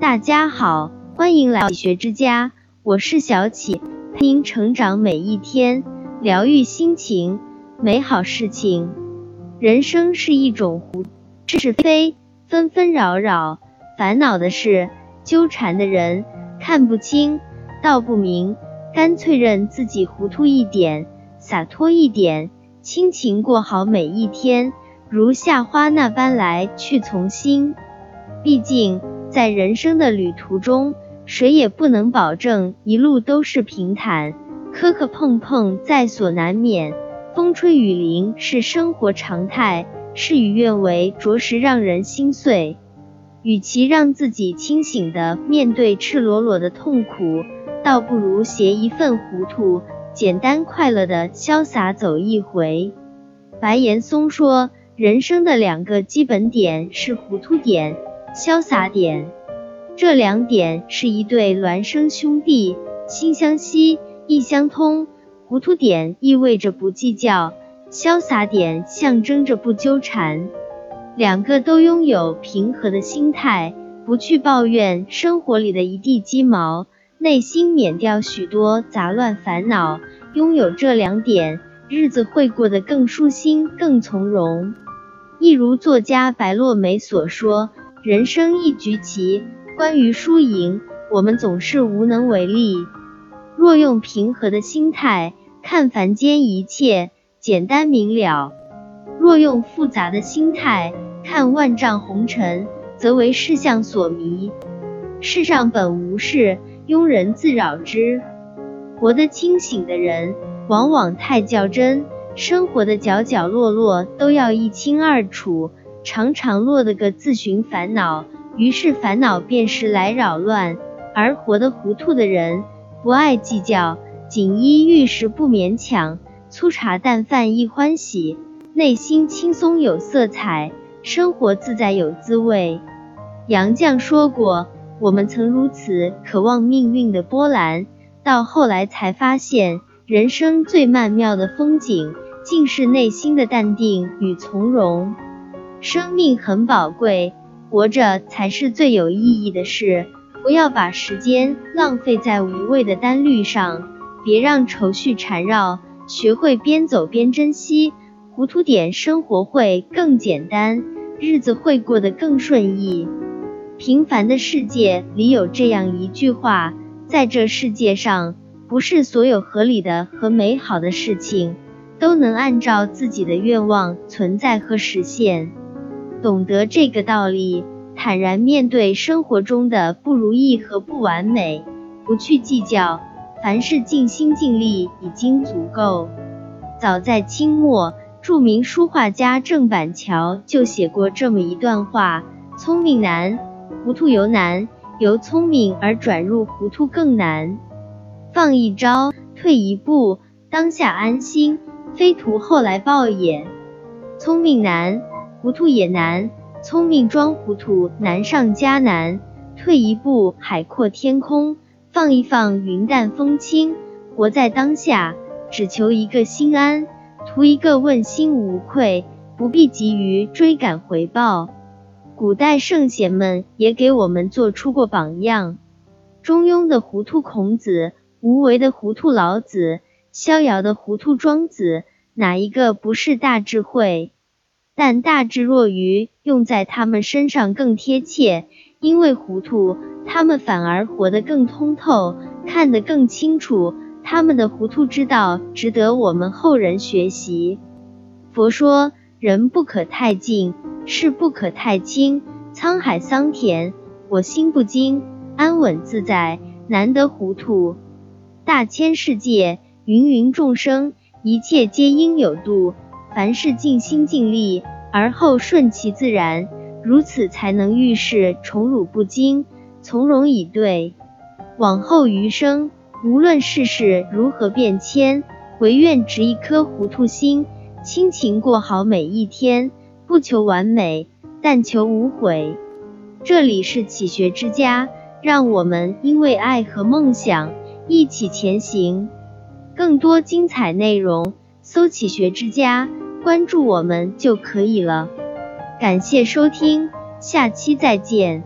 大家好，欢迎来到学之家，我是小启，陪您成长每一天，疗愈心情，美好事情。人生是一种糊，是非非，纷纷扰扰，烦恼的事，纠缠的人，看不清，道不明，干脆认自己糊涂一点，洒脱一点，亲情过好每一天，如夏花那般来去从心。毕竟，在人生的旅途中，谁也不能保证一路都是平坦，磕磕碰碰在所难免，风吹雨淋是生活常态，事与愿违着实让人心碎。与其让自己清醒的面对赤裸裸的痛苦，倒不如携一份糊涂，简单快乐的潇洒走一回。白岩松说，人生的两个基本点是糊涂点。潇洒点，这两点是一对孪生兄弟，心相惜，意相通。糊涂点意味着不计较，潇洒点象征着不纠缠。两个都拥有平和的心态，不去抱怨生活里的一地鸡毛，内心免掉许多杂乱烦恼。拥有这两点，日子会过得更舒心、更从容。一如作家白落梅所说。人生一局棋，关于输赢，我们总是无能为力。若用平和的心态看凡间一切，简单明了；若用复杂的心态看万丈红尘，则为世相所迷。世上本无事，庸人自扰之。活得清醒的人，往往太较真，生活的角角落落都要一清二楚。常常落得个自寻烦恼，于是烦恼便是来扰乱。而活得糊涂的人，不爱计较，锦衣玉食不勉强，粗茶淡饭亦欢喜，内心轻松有色彩，生活自在有滋味。杨绛说过：“我们曾如此渴望命运的波澜，到后来才发现，人生最曼妙的风景，竟是内心的淡定与从容。”生命很宝贵，活着才是最有意义的事。不要把时间浪费在无谓的单虑上，别让愁绪缠绕，学会边走边珍惜，糊涂点，生活会更简单，日子会过得更顺意。平凡的世界里有这样一句话：在这世界上，不是所有合理的和美好的事情都能按照自己的愿望存在和实现。懂得这个道理，坦然面对生活中的不如意和不完美，不去计较，凡事尽心尽力已经足够。早在清末，著名书画家郑板桥就写过这么一段话：聪明难，糊涂尤难；由聪明而转入糊涂更难。放一招，退一步，当下安心，非图后来报也。聪明难。糊涂也难，聪明装糊涂难上加难。退一步，海阔天空；放一放，云淡风轻。活在当下，只求一个心安，图一个问心无愧，不必急于追赶回报。古代圣贤们也给我们做出过榜样：中庸的糊涂孔子，无为的糊涂老子，逍遥的糊涂庄子，哪一个不是大智慧？但大智若愚，用在他们身上更贴切。因为糊涂，他们反而活得更通透，看得更清楚。他们的糊涂之道，值得我们后人学习。佛说，人不可太近，事不可太轻。沧海桑田，我心不惊，安稳自在，难得糊涂。大千世界，芸芸众生，一切皆应有度。凡事尽心尽力，而后顺其自然，如此才能遇事宠辱不惊，从容以对。往后余生，无论世事如何变迁，唯愿执一颗糊涂心，亲情过好每一天，不求完美，但求无悔。这里是启学之家，让我们因为爱和梦想一起前行。更多精彩内容，搜起学之家。关注我们就可以了，感谢收听，下期再见。